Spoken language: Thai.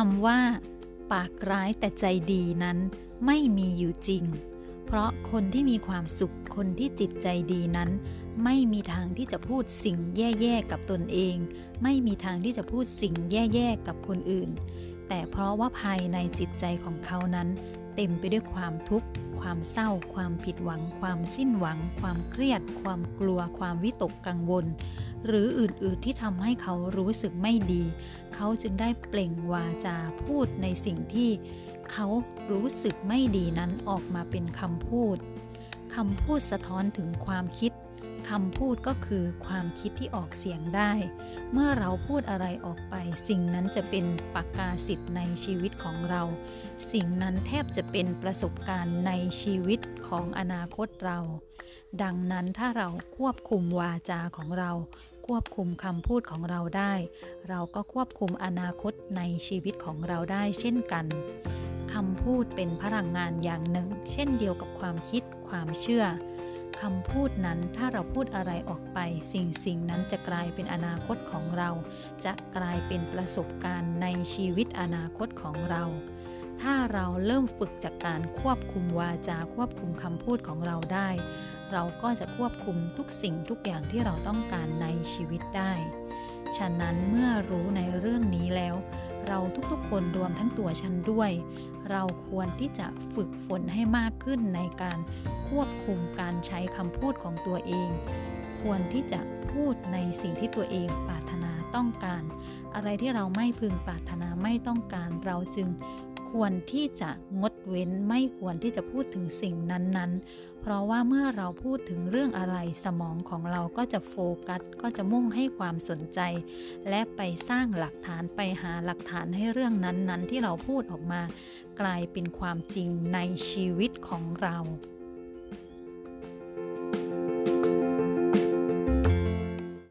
คำว่า ปากร้ายแต่ใจดีนั้นไม่มีอยู่จริง เพราะคนที่มีความสุขคนที่จิตใจดีนั้น ไม่มีทางที่จะพูดสิ่งแย่ๆกับตนเอง ไม่มีทางที่จะพูดสิ่งแย่ๆกับคนอื่น แต่เพราะว่าภายในจิตใจของเขานั้น เต็มไปด้วยความทุกข์ ความเศร้า ความผิดหวัง ความสิ้นหวัง ความเครียด ความกลัว ความวิตกกังวล หรืออื่นๆที่ทำให้เขารู้สึกไม่ดี เขาจึงได้เปล่งวาจาพูดในสิ่งที่เขารู้สึกไม่ดีนั้นออกมาเป็นคำพูดคำพูดสะท้อนถึงความคิดคำพูดก็คือความคิดที่ออกเสียงได้ เมื่อเราพูดอะไรออกไป สิ่งนั้นจะเป็นปากกาสิทธิ์ในชีวิตของเรา สิ่งนั้นแทบจะเป็นประสบการณ์ในชีวิตของอนาคตเรา ดังนั้นถ้าเราควบคุมวาจาของเรา ควบคุมคำพูดของเราได้ เราก็ควบคุมอนาคตในชีวิตของเราได้เช่นกันคำพูดเป็นพลังงานอย่างหนึ่ง เช่นเดียวกับความคิดความเชื่อคำพูดนั้นถ้าเราพูดอะไรออกไป สิ่งสิ่งนั้นจะกลายเป็นอนาคตของเรา จะกลายเป็นประสบการณ์ในชีวิตอนาคตของเรา ถ้าเราเริ่มฝึกจากการควบคุมวาจาควบคุมคำพูดของเราได้ เราก็จะควบคุมทุกสิ่งทุกอย่างที่เราต้องการในชีวิตได้ ฉะนั้นเมื่อรู้ในเรื่องนี้แล้ว เราทุกๆคนรวมทั้งตัวฉันด้วย เราควรที่จะฝึกฝนให้มากขึ้นในการควบคุมการใช้คำพูดของตัวเอง ควรที่จะพูดในสิ่งที่ตัวเองปรารถนาต้องการ อะไรที่เราไม่พึงปรารถนาไม่ต้องการเราจึง ควรที่จะงดเว้นไม่ควรที่จะพูดถึงสิ่งนั้นๆ เพราะว่าเมื่อเราพูดถึงเรื่องอะไรสมองของเราก็จะโฟกัส ก็จะมุ่งให้ความสนใจ และไปสร้างหลักฐานไปหาหลักฐานให้เรื่องนั้นๆ ที่เราพูดออกมา กลายเป็นความจริงในชีวิตของเรา